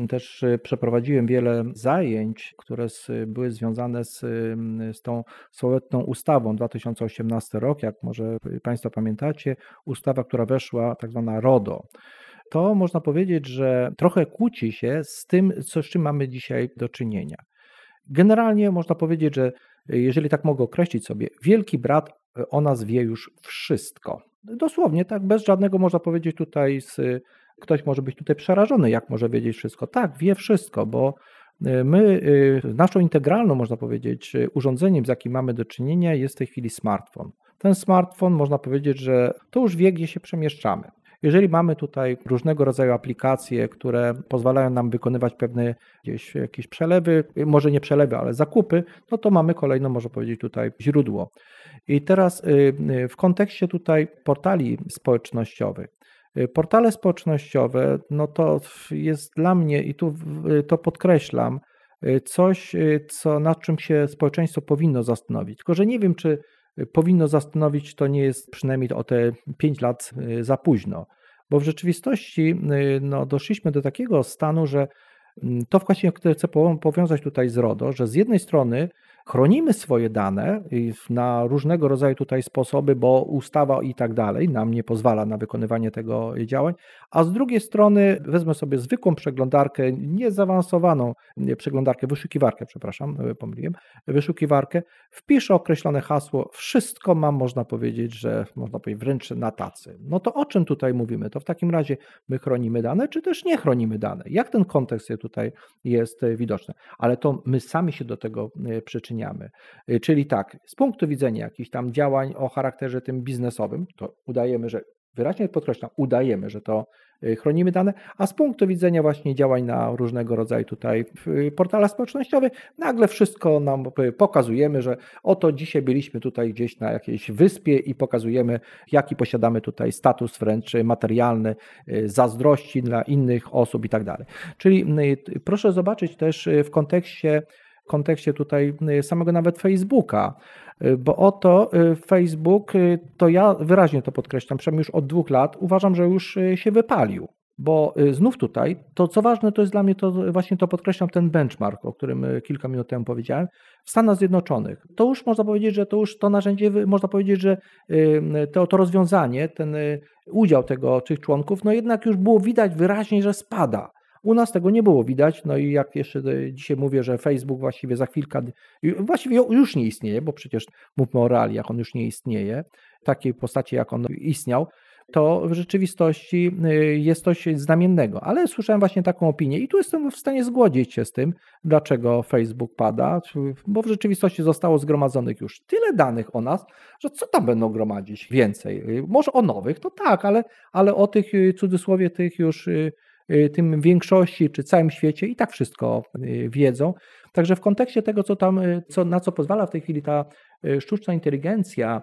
też y, przeprowadziłem wiele zajęć, które były związane z, z tą sołetną ustawą 2018 rok, jak może Państwo pamiętacie, ustawa, która weszła, tak zwana RODO. To można powiedzieć, że trochę kłóci się z tym, co, z czym mamy dzisiaj do czynienia. Generalnie można powiedzieć, że jeżeli tak mogę określić sobie, wielki brat o nas wie już wszystko. Dosłownie, tak, bez żadnego można powiedzieć tutaj, z, ktoś może być tutaj przerażony, jak może wiedzieć wszystko. Tak, wie wszystko, bo y, my, y, naszą integralną, można powiedzieć, urządzeniem, z jakim mamy do czynienia, jest w tej chwili smartfon. Ten smartfon, można powiedzieć, że to już wie, gdzie się przemieszczamy. Jeżeli mamy tutaj różnego rodzaju aplikacje, które pozwalają nam wykonywać pewne gdzieś jakieś przelewy, może nie przelewy, ale zakupy, no to mamy kolejno, można powiedzieć, tutaj źródło. I teraz y, y, w kontekście tutaj portali społecznościowych. Y, portale społecznościowe, no to jest dla mnie, i tu to podkreślam, coś, co, nad czym się społeczeństwo powinno zastanowić. Tylko, że nie wiem, czy powinno zastanowić, to nie jest przynajmniej o te 5 lat za późno, bo w rzeczywistości no, doszliśmy do takiego stanu, że mm, to właśnie chcę powiązać tutaj z RODO, że z jednej strony chronimy swoje dane na różnego rodzaju tutaj sposoby, bo ustawa i tak dalej nam nie pozwala na wykonywanie tego działań, a z drugiej strony wezmę sobie zwykłą przeglądarkę, niezaawansowaną przeglądarkę, wyszukiwarkę, przepraszam, e, pomyliłem, wyszukiwarkę, wpiszę określone hasło, wszystko mam, można powiedzieć, że można powiedzieć wręcz na tacy. No to o czym tutaj mówimy? To w takim razie my chronimy dane, czy też nie chronimy dane? Jak ten kontekst tutaj jest e, widoczny? Ale to my sami się do tego e, przyczynamy. Czyli tak, z punktu widzenia jakichś tam działań o charakterze tym biznesowym, to udajemy, że wyraźnie podkreślam, udajemy, że to y, chronimy dane, a z punktu widzenia właśnie działań na różnego rodzaju tutaj portalach społecznościowych, nagle wszystko nam pokazujemy, że oto dzisiaj byliśmy tutaj gdzieś na jakiejś wyspie i pokazujemy, jaki posiadamy tutaj status wręcz materialny, y, zazdrości dla innych osób i tak dalej. Czyli y, proszę zobaczyć też w kontekście kontekście tutaj samego nawet Facebooka, bo oto y, Facebook, y, to ja wyraźnie to podkreślam, przynajmniej już od dwóch lat uważam, że już y, się wypalił. Bo znów tutaj, to co ważne, to jest dla mnie to właśnie to podkreślam ten benchmark, o którym kilka minut temu powiedziałem, w Stanach Zjednoczonych. To już można powiedzieć, że to już to narzędzie, można powiedzieć, że to, to rozwiązanie, ten udział tego tych członków, no jednak już było widać wyraźnie, że spada. U nas tego nie było widać, no i jak jeszcze dzisiaj mówię, że Facebook właściwie za chwilkę, właściwie już nie istnieje, bo przecież mówmy o realiach, on już nie istnieje, w takiej postaci jak on istniał, to w rzeczywistości jest coś znamiennego. Ale słyszałem właśnie taką opinię i tu jestem w stanie zgodzić się z tym, dlaczego Facebook pada, bo w rzeczywistości zostało zgromadzonych już tyle danych o nas, że co tam będą gromadzić więcej? Może o nowych, to tak, ale, ale o tych cudzysłowie tych już tym większości czy całym świecie i tak wszystko wiedzą. Także w kontekście tego, co tam, co, na co pozwala w tej chwili ta sztuczna inteligencja,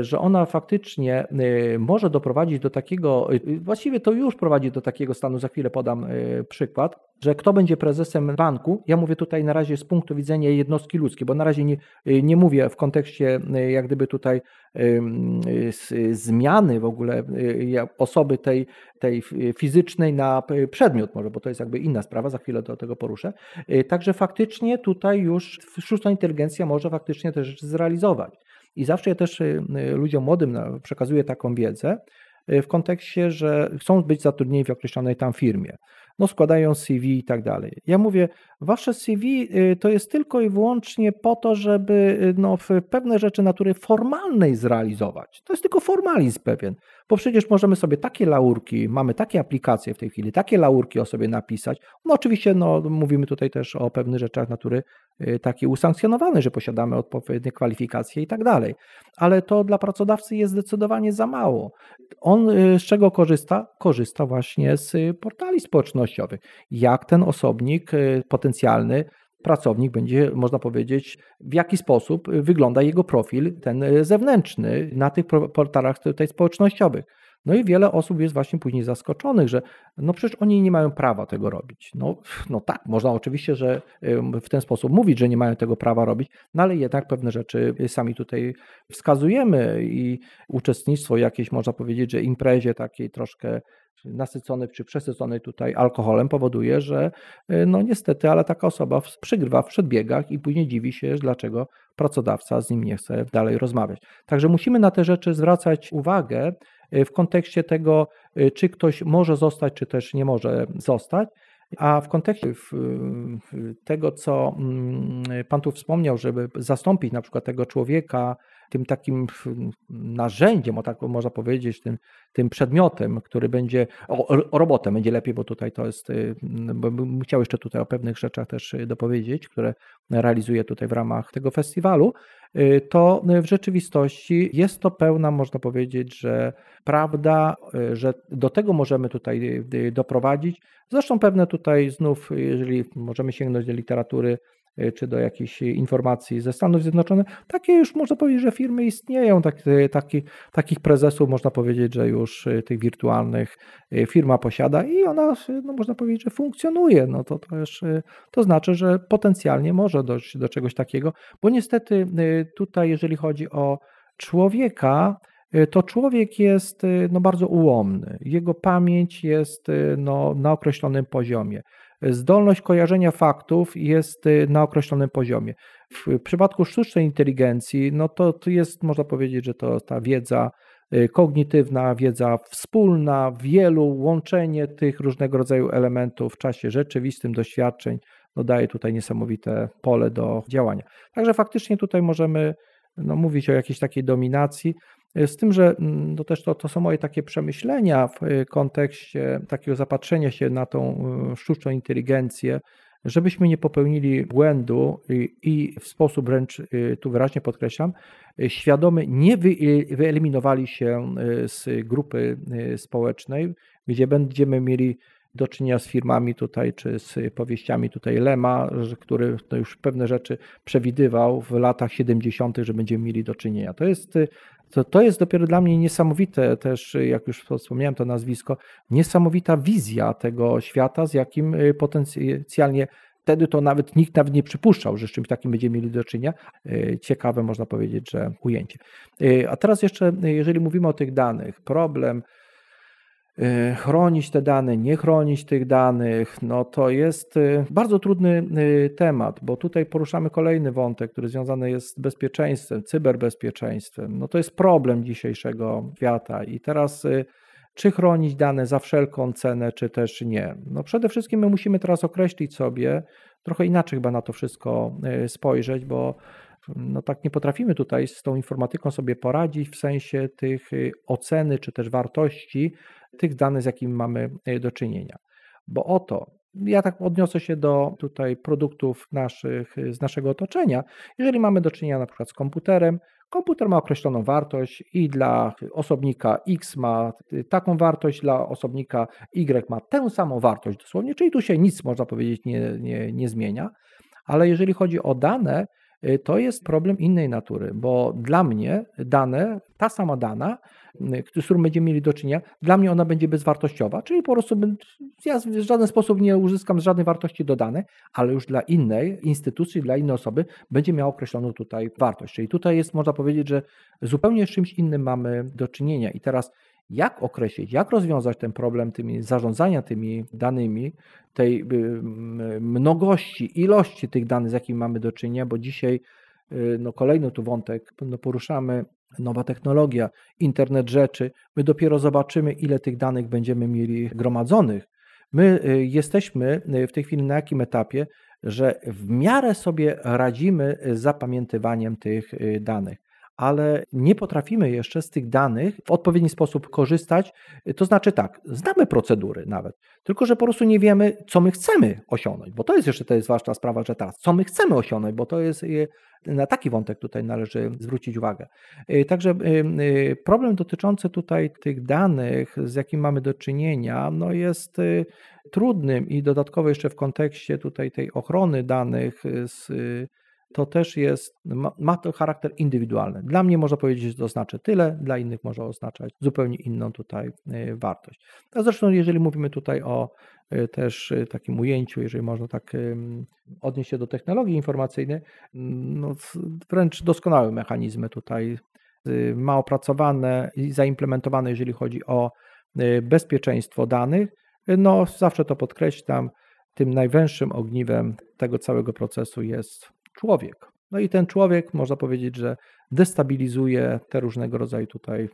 że ona faktycznie e, może doprowadzić do takiego, e, właściwie to już prowadzi do takiego stanu, za chwilę podam przykład, że kto będzie prezesem banku, ja mówię tutaj na razie z punktu widzenia jednostki ludzkiej, bo na razie nie, nie mówię w kontekście jak gdyby tutaj zmiany w ogóle osoby tej, tej fizycznej na przedmiot może, bo to jest jakby inna sprawa, za chwilę do tego poruszę. Także faktycznie tutaj już sztuczna inteligencja może faktycznie te rzeczy zrealizować. I zawsze ja też y, y, ludziom młodym przekazuję taką wiedzę y, w kontekście, że chcą być zatrudnieni w określonej tam firmie. No, składają CV i tak dalej. Ja mówię, wasze CV to jest tylko i wyłącznie po to, żeby no, pewne rzeczy natury formalnej zrealizować. To jest tylko formalizm pewien. Bo przecież możemy sobie takie laurki, mamy takie aplikacje w tej chwili, takie laurki o sobie napisać. No oczywiście no, mówimy tutaj też o pewnych rzeczach natury y, takiej usankcjonowanej, że posiadamy odpowiednie kwalifikacje i tak dalej. Ale to dla pracodawcy jest zdecydowanie za mało. On y, z czego korzysta? Korzysta właśnie z portali społecznościowych. Jak ten osobnik y, potencjalny pracownik będzie, można powiedzieć, w jaki sposób wygląda jego profil, ten zewnętrzny, na tych portalach tutaj społecznościowych. No i wiele osób jest właśnie później zaskoczonych, że no przecież oni nie mają prawa tego robić. No, no tak, można oczywiście, że w ten sposób mówić, że nie mają tego prawa robić, no ale jednak pewne rzeczy sami tutaj wskazujemy i uczestnictwo jakieś, można powiedzieć, że imprezie takiej troszkę nasyconej czy przesyconej tutaj alkoholem powoduje, że y, no niestety, ale taka osoba przygrywa w przedbiegach i później dziwi się, dlaczego pracodawca z nim nie chce dalej rozmawiać. Także musimy na te rzeczy zwracać uwagę w kontekście tego, y, czy ktoś może zostać, czy też nie może zostać. A w kontekście tego, co mm, Pan tu wspomniał, żeby zastąpić na przykład tego człowieka tym takim narzędziem, o tak można powiedzieć, tym, tym przedmiotem, który będzie, o, robotem będzie lepiej, bo tutaj to jest, y, bo bym chciał jeszcze tutaj o pewnych rzeczach też y, dopowiedzieć, które realizuję tutaj w ramach tego festiwalu, y, to w rzeczywistości jest to pełna, można powiedzieć, że prawda, że do tego możemy tutaj doprowadzić. Zresztą pewne tutaj znów, jeżeli możemy sięgnąć do literatury czy do jakichś informacji ze Stanów Zjednoczonych. Takie już można powiedzieć, że firmy istnieją, tak, y, taki, takich prezesów można powiedzieć, że już y, tych wirtualnych firma posiada i ona, no można powiedzieć, że funkcjonuje. No to też to znaczy, że potencjalnie może dojść do czegoś takiego, bo niestety tutaj, jeżeli chodzi o człowieka, to człowiek jest no, bardzo ułomny. Jego pamięć jest no, na określonym poziomie zdolność kojarzenia faktów jest y, na określonym poziomie. W przypadku sztucznej inteligencji, no to, to jest, można powiedzieć, że to ta wiedza y, kognitywna, wiedza wspólna, wielu, łączenie tych różnego rodzaju elementów w czasie rzeczywistym, doświadczeń, no daje tutaj niesamowite pole do działania. Także faktycznie tutaj możemy no, mówić o jakiejś takiej dominacji, z tym, że mm, no też to, to są moje takie przemyślenia w e, kontekście takiego zapatrzenia się na tą e, sztuczną inteligencję, żebyśmy nie popełnili błędu i, i w sposób wręcz, tu wyraźnie podkreślam, świadomy nie wy, wyeliminowali się z grupy społecznej, gdzie będziemy mieli do czynienia z firmami tutaj, czy z powieściami tutaj Lema, który już pewne rzeczy przewidywał w latach 70., że będziemy mieli do czynienia. To jest to, to jest dopiero dla mnie niesamowite też, jak już wspomniałem to nazwisko, niesamowita wizja tego świata, z jakim y, potencjalnie wtedy to nawet nikt nawet nie przypuszczał, że z czymś takim będziemy mieli do czynienia. Y, ciekawe, można powiedzieć, że ujęcie. Y, a teraz jeszcze, jeżeli mówimy o tych danych, problem chronić te dane, nie chronić tych danych, no to jest y, bardzo trudny y, temat, bo tutaj poruszamy kolejny wątek, który związany jest z bezpieczeństwem, cyberbezpieczeństwem. No to jest problem dzisiejszego świata i teraz czy chronić dane za wszelką cenę, czy też nie. No przede wszystkim my musimy teraz określić sobie, trochę inaczej chyba na to wszystko spojrzeć, bo no tak nie potrafimy tutaj z tą informatyką sobie poradzić w sensie tych y, oceny czy też wartości tych danych, z jakimi mamy y, do czynienia. Bo oto, ja tak odniosę się do tutaj produktów naszych, z naszego otoczenia. Jeżeli mamy do czynienia na przykład z komputerem, komputer ma określoną wartość i dla osobnika X ma taką wartość, dla osobnika Y ma tę samą wartość dosłownie, czyli tu się nic, można powiedzieć, nie, nie, nie zmienia. Ale jeżeli chodzi o dane, Y, to jest problem innej natury, bo dla mnie dane, ta sama dana, y, z którą będziemy mieli do czynienia, dla mnie ona będzie bezwartościowa, czyli po prostu ja w żaden sposób nie uzyskam żadnej wartości dodanej, ale już dla innej instytucji, dla innej osoby będzie miała określoną tutaj wartość. Czyli tutaj jest, można powiedzieć, że zupełnie z czymś innym mamy do czynienia. I teraz jak określić, jak rozwiązać ten problem tymi zarządzania tymi danymi, tej y, mnogości, ilości tych danych, z jakimi mamy do czynienia, bo dzisiaj y, no kolejny tu wątek, no poruszamy nowa technologia, internet rzeczy, my dopiero zobaczymy, ile tych danych będziemy mieli gromadzonych. My y, jesteśmy w tej chwili na jakim etapie, że w miarę sobie radzimy z zapamiętywaniem tych danych ale nie potrafimy jeszcze z tych danych w odpowiedni sposób korzystać. To znaczy tak, znamy procedury nawet, tylko że po prostu nie wiemy, co my chcemy osiągnąć, bo to jest jeszcze to jest ważna sprawa, że teraz, co my chcemy osiągnąć, bo to jest na taki wątek tutaj należy zwrócić uwagę. Y, także y, y, problem dotyczący tutaj tych danych, z jakim mamy do czynienia, no jest trudnym i dodatkowo jeszcze w kontekście tutaj tej ochrony danych z to też jest, ma, ma, to charakter indywidualny. Dla mnie można powiedzieć, że to znaczy tyle, dla innych może oznaczać zupełnie inną tutaj y, wartość. A zresztą, jeżeli mówimy tutaj o y, też y, takim ujęciu, jeżeli można tak odnieść się do technologii informacyjnej, no wręcz doskonałe mechanizmy tutaj ma opracowane i zaimplementowane, jeżeli chodzi o bezpieczeństwo danych. No, zawsze to podkreślam, tym najwęższym ogniwem tego całego procesu jest człowiek. No i ten człowiek, można powiedzieć, że destabilizuje te różnego rodzaju tutaj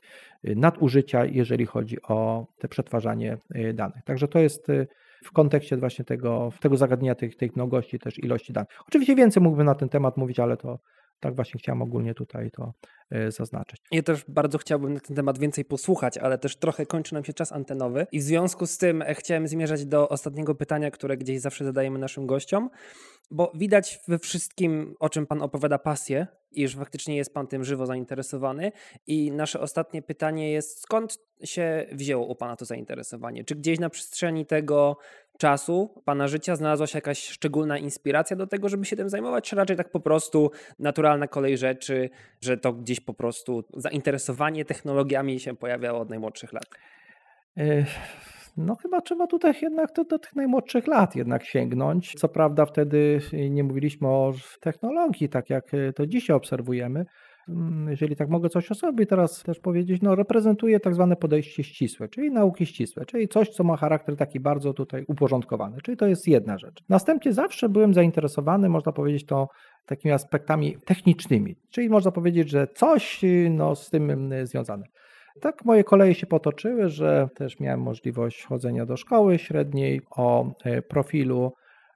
y, nadużycia, jeżeli chodzi o te przetwarzanie y, danych. Także to jest y, w kontekście właśnie tego, tego zagadnienia tych, tych mnogości, też ilości danych. Oczywiście więcej mógłbym na ten temat mówić, ale to tak właśnie chciałem ogólnie tutaj to e, zaznaczyć. Ja też bardzo chciałbym na ten temat więcej posłuchać, ale też trochę kończy nam się czas antenowy i w związku z tym e, chciałem zmierzać do ostatniego pytania, które gdzieś zawsze zadajemy naszym gościom, bo widać we wszystkim, o czym Pan opowiada, pasję i faktycznie jest Pan tym żywo zainteresowany i nasze ostatnie pytanie jest, skąd się wzięło u Pana to zainteresowanie? Czy gdzieś na przestrzeni tego czasu Pana życia znalazła się jakaś szczególna inspiracja do tego, żeby się tym zajmować, czy raczej tak po prostu naturalna kolej rzeczy, że to gdzieś po prostu zainteresowanie technologiami się pojawiało od najmłodszych lat? No chyba trzeba tutaj jednak do, do, tych najmłodszych lat jednak sięgnąć. Co prawda wtedy nie mówiliśmy o technologii, tak jak to dzisiaj obserwujemy, jeżeli tak mogę coś o sobie teraz też powiedzieć, no reprezentuje tak zwane podejście ścisłe, czyli nauki ścisłe, czyli coś, co ma charakter taki bardzo tutaj uporządkowany, czyli to jest jedna rzecz. Następnie zawsze byłem zainteresowany, można powiedzieć to takimi aspektami technicznymi, czyli można powiedzieć, że coś no, z tym mm, związane. Tak moje koleje się potoczyły, że też miałem możliwość chodzenia do szkoły średniej o e, profilu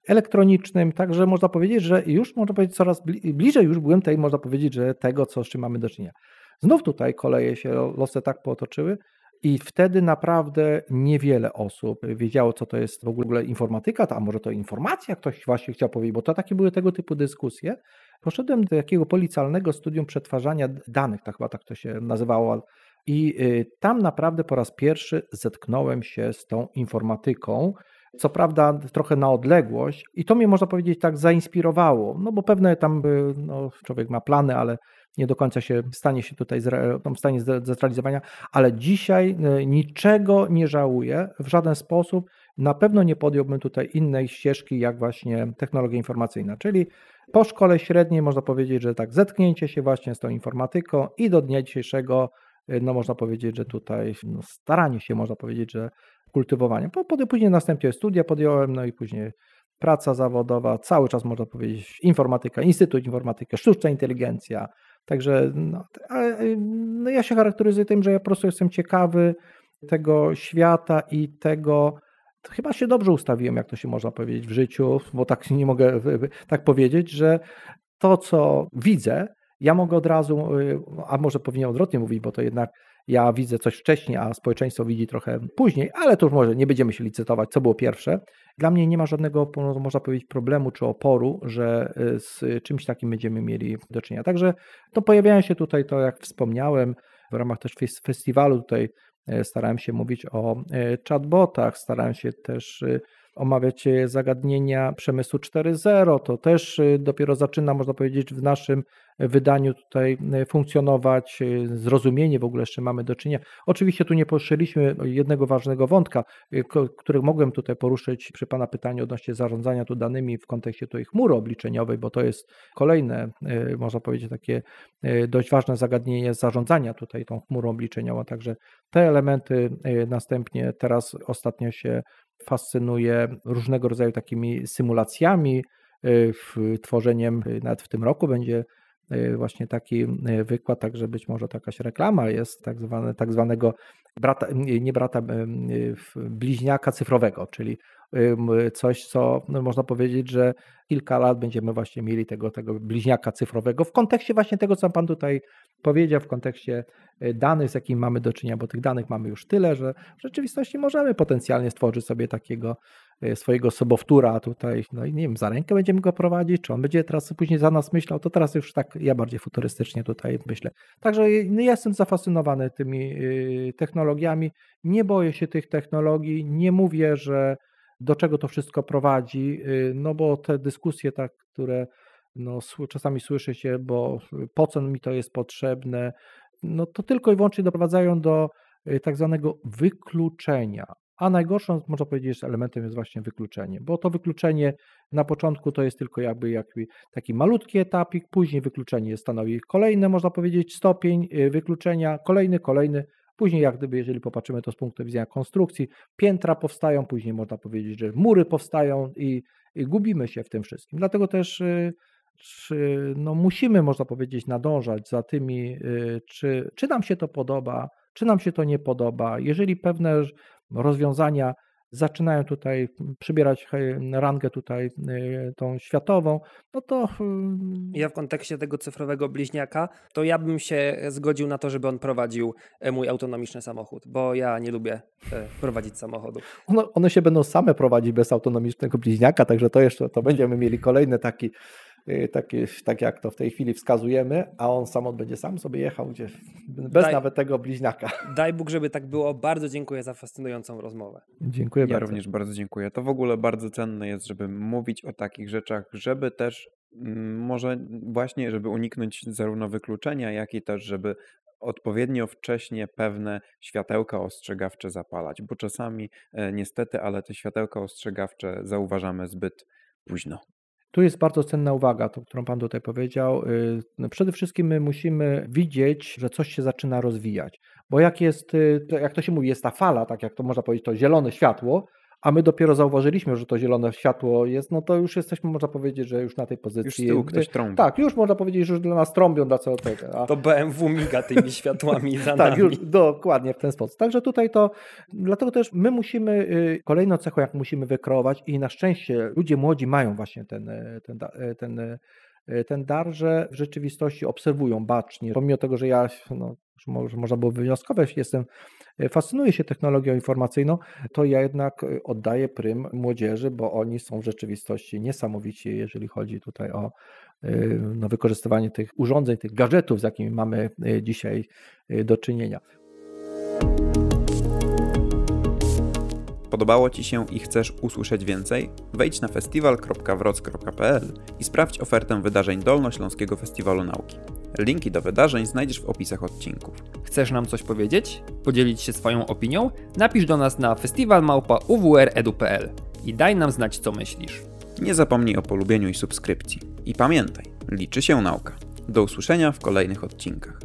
elektronicznym, także można powiedzieć, że już można powiedzieć coraz bliżej już byłem tej, można powiedzieć, że tego, co, z czym mamy do czynienia. Znów tutaj koleje się losy tak potoczyły i wtedy naprawdę niewiele osób wiedziało, co to jest w ogóle informatyka, a może to informacja, ktoś właśnie chciał powiedzieć, bo to takie były tego typu dyskusje. Poszedłem do jakiego policjalnego studium przetwarzania danych, tak chyba tak to się nazywało, i y, tam naprawdę po raz pierwszy zetknąłem się z tą informatyką, co prawda trochę na odległość i to mnie można powiedzieć tak zainspirowało, no bo pewne tam no, człowiek ma plany, ale nie do końca się stanie się tutaj w stanie zrealizowania, ale dzisiaj e, niczego nie żałuję w żaden sposób. Na pewno nie podjąłbym tutaj innej ścieżki, jak właśnie technologia informacyjna, czyli po szkole średniej można powiedzieć, że tak zetknięcie się właśnie z tą informatyką i do dnia dzisiejszego no można powiedzieć, że tutaj no, się, można powiedzieć, że kultywowania. Później następnie studia podjąłem, no i później praca zawodowa, cały czas można powiedzieć informatyka, Instytut Informatyki, sztuczna inteligencja. Także no, no ja się charakteryzuję tym, że ja po prostu jestem ciekawy tego świata i tego, chyba się dobrze ustawiłem, jak to się można powiedzieć w życiu, bo tak nie mogę tak powiedzieć, że to, co widzę, ja mogę od razu, a może powinienem odwrotnie mówić, bo to jednak ja widzę coś wcześniej, a społeczeństwo widzi trochę później, ale to już może nie będziemy się licytować, co było pierwsze. Dla mnie nie ma żadnego, można powiedzieć, problemu czy oporu, że z czymś takim będziemy mieli do czynienia. Także to pojawiają się tutaj, to jak wspomniałem, w ramach też festiwalu tutaj starałem się mówić o chatbotach, starałem się też omawiać zagadnienia przemysłu 4.0. To też y, dopiero zaczyna, można powiedzieć, w naszym wydaniu tutaj funkcjonować. Zrozumienie w ogóle jeszcze mamy do czynienia. Oczywiście tu nie poruszyliśmy jednego ważnego wątka, który mogłem tutaj poruszyć przy Pana pytaniu odnośnie zarządzania tu danymi w kontekście tej chmury obliczeniowej, bo to jest kolejne, można powiedzieć, takie dość ważne zagadnienie zarządzania tutaj tą chmurą obliczeniową. Także te elementy następnie teraz ostatnio się fascynuje różnego rodzaju takimi symulacjami, y, tworzeniem, y, nawet w tym roku będzie y, właśnie taki wykład, także być może to jakaś reklama jest tak, zwane, tak zwanego brata, nie brata, bliźniaka cyfrowego, czyli coś, co no, można powiedzieć, że kilka lat będziemy właśnie mieli tego, tego bliźniaka cyfrowego w kontekście właśnie tego, co Pan tutaj powiedział, w kontekście e, danych, z jakimi mamy do czynienia, bo tych danych mamy już tyle, że w rzeczywistości możemy potencjalnie stworzyć sobie takiego e, swojego sobowtóra tutaj, no i nie wiem, za rękę będziemy go prowadzić, czy on będzie teraz później za nas myślał, to teraz już tak ja bardziej futurystycznie tutaj myślę. Także no, jestem zafascynowany tymi y, technologiami, nie boję się tych technologii, nie mówię, że do czego to wszystko prowadzi, no bo te dyskusje, tak, które no, czasami słyszy się, bo po co mi to jest potrzebne, no to tylko i wyłącznie doprowadzają do y, tak zwanego wykluczenia. A najgorszą, można powiedzieć, elementem jest właśnie wykluczenie, bo to wykluczenie na początku to jest tylko jakby, jakby taki malutki etapik, później wykluczenie stanowi kolejny, można powiedzieć, stopień y, wykluczenia, kolejny, kolejny, Później, jak gdyby, jeżeli popatrzymy to z punktu widzenia konstrukcji, piętra powstają, później można powiedzieć, że mury powstają i, i gubimy się w tym wszystkim. Dlatego też y, czy, no, musimy, można powiedzieć, nadążać za tymi, y, czy, czy nam się to podoba, czy nam się to nie podoba. Jeżeli pewne rozwiązania zaczynają tutaj przybierać rangę tutaj y, tą światową, no to... Y, ja w kontekście tego cyfrowego bliźniaka, to ja bym się zgodził na to, żeby on prowadził e, mój autonomiczny samochód, bo ja nie lubię e, prowadzić samochodu. One, one się będą same prowadzić bez autonomicznego bliźniaka, także to jeszcze, to będziemy mieli kolejny taki Takie, tak jak to w tej chwili wskazujemy, a on sam będzie sam sobie jechał gdzieś, bez daj, nawet tego bliźniaka. Daj Bóg, żeby tak było. Bardzo dziękuję za fascynującą rozmowę. Dziękuję ja bardzo. również bardzo dziękuję. To w ogóle bardzo cenne jest, żeby mówić o takich rzeczach, żeby też mm, może właśnie, żeby uniknąć zarówno wykluczenia, jak i też, żeby odpowiednio wcześnie pewne światełka ostrzegawcze zapalać, bo czasami e, niestety, ale te światełka ostrzegawcze zauważamy zbyt późno. Tu jest bardzo cenna uwaga, to, którą Pan tutaj powiedział. Y, no przede wszystkim my musimy widzieć, że coś się zaczyna rozwijać. Bo jak jest, y, jak to się mówi, jest ta fala, tak jak to można powiedzieć, to zielone światło, a my dopiero zauważyliśmy, że to zielone światło jest, no to już jesteśmy, można powiedzieć, że już na tej pozycji. Już z tyłu ktoś trąbi. Tak, już można powiedzieć, że już dla nas trąbią dla co tego. A... To BMW miga tymi światłami za Tak, już dokładnie w ten sposób. Także tutaj to, dlatego też my musimy, y, kolejną cechą, jak musimy wykreować i na szczęście ludzie młodzi mają właśnie ten, y, ten, y, ten, ten ten dar, że w rzeczywistości obserwują bacznie. Pomimo tego, że ja, no, może można było wywnioskować, jestem E, fascynuję się technologią informacyjną, to ja jednak e, oddaję prym młodzieży, bo oni są w rzeczywistości niesamowici, jeżeli chodzi tutaj o no, wykorzystywanie tych urządzeń, tych gadżetów, z jakimi mamy dzisiaj do czynienia. Podobało Ci się i chcesz usłyszeć więcej? Wejdź na festiwal.wroc.pl i sprawdź ofertę wydarzeń Dolnośląskiego Festiwalu Nauki. Linki do wydarzeń znajdziesz w opisach odcinków. Chcesz nam coś powiedzieć? Podzielić się swoją opinią? Napisz do nas na festiwalmałpa.uwredu.pl i daj nam znać, co myślisz. Nie zapomnij o polubieniu i subskrypcji. I pamiętaj, liczy się nauka. Do usłyszenia w kolejnych odcinkach.